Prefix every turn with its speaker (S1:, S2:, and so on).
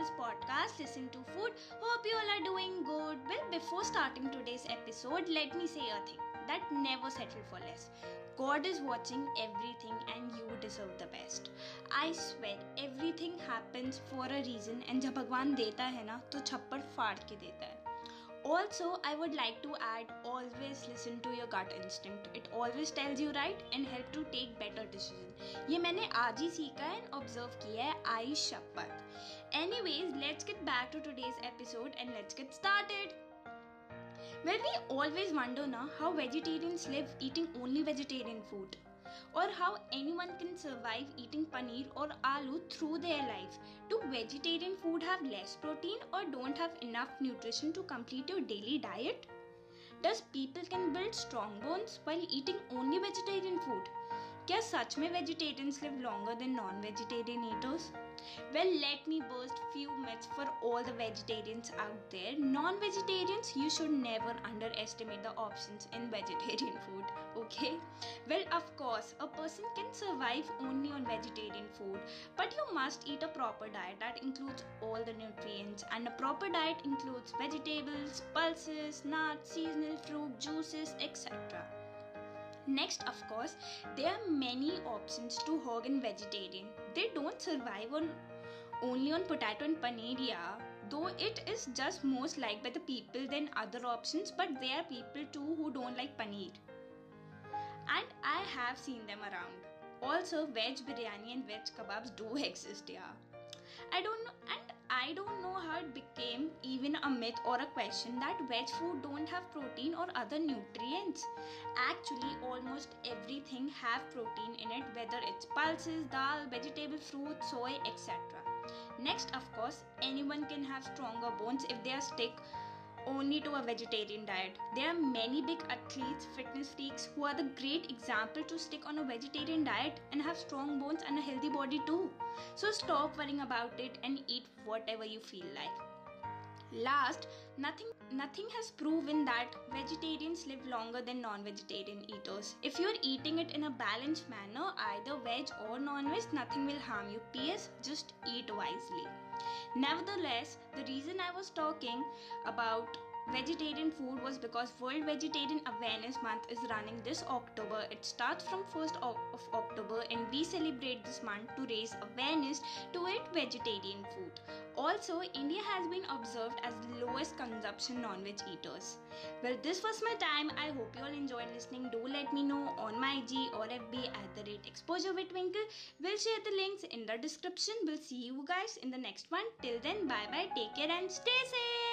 S1: podcast Listen to Food. Hope you all are doing good. Well, before starting today's episode, let me say a thing that never settle for less. God is watching everything and you deserve the best. I swear everything happens for a reason and जब भगवान देता है ना तो छप्पर फाड़ के देता है also, I would like to add always listen to your gut instinct. It always tells you right and help to take better decision. ये मैंने आज ही सीखा है and observe किया है आई शपथ Anyways, let's get back to today's episode and let's get started. Well, we always wonder now how vegetarians live eating only vegetarian food or how anyone can survive eating paneer or aloo through their life. Do vegetarian food have less protein or don't have enough nutrition to complete your daily diet? Does people can build strong bones while eating only vegetarian food? क्या सच में vegetarians live longer than non vegetarian eaters Well, let me burst few myths for all the vegetarians out there. Non-vegetarians, you should never underestimate the options in vegetarian food. Okay? Well, of course, a person can survive only on vegetarian food, but you must eat a proper diet that includes all the nutrients. And a proper diet includes vegetables, pulses, nuts, seasonal fruit, juices, etc. Next, of course, there are many options to vegan vegetarian. They don't survive on only on potato and paneer, yeah. Though it is just most liked by the people than other options, but there are people too who don't like paneer. And I have seen them around. Also, veg biryani and veg kebabs do exist, yeah. I don't know, and I don't know how it became even a myth or a question that veg food don't have protein or other nutrients. Actually, almost everything have protein in it, whether it's pulses, dal, vegetable, fruit, soy, etc. Next, of course, anyone can have stronger bones if they are stick only to a vegetarian diet. There are many big athletes, fitness freaks who are the great example to stick on a vegetarian diet and have strong bones and a healthy body too. So stop worrying about it and eat whatever you feel like. Last, nothing nothing has proven that vegetarians live longer than non-vegetarian eaters. If you're eating it in a balanced manner, either veg or non-veg, nothing will harm you. PS, just eat wisely. Nevertheless, the reason I was talking about vegetarian food was because World Vegetarian Awareness Month is running this October. It starts from 1st of October and we celebrate this month to raise awareness to eat vegetarian food. Also, India has been observed as the lowest consumption non-veg eaters. Well, this was my time. I hope you all enjoyed listening. Do let me know on my IG or FB at the rate exposure with Twinkle. We'll share the links in the description. We'll see you guys in the next one. Till then, bye bye, take care and stay safe.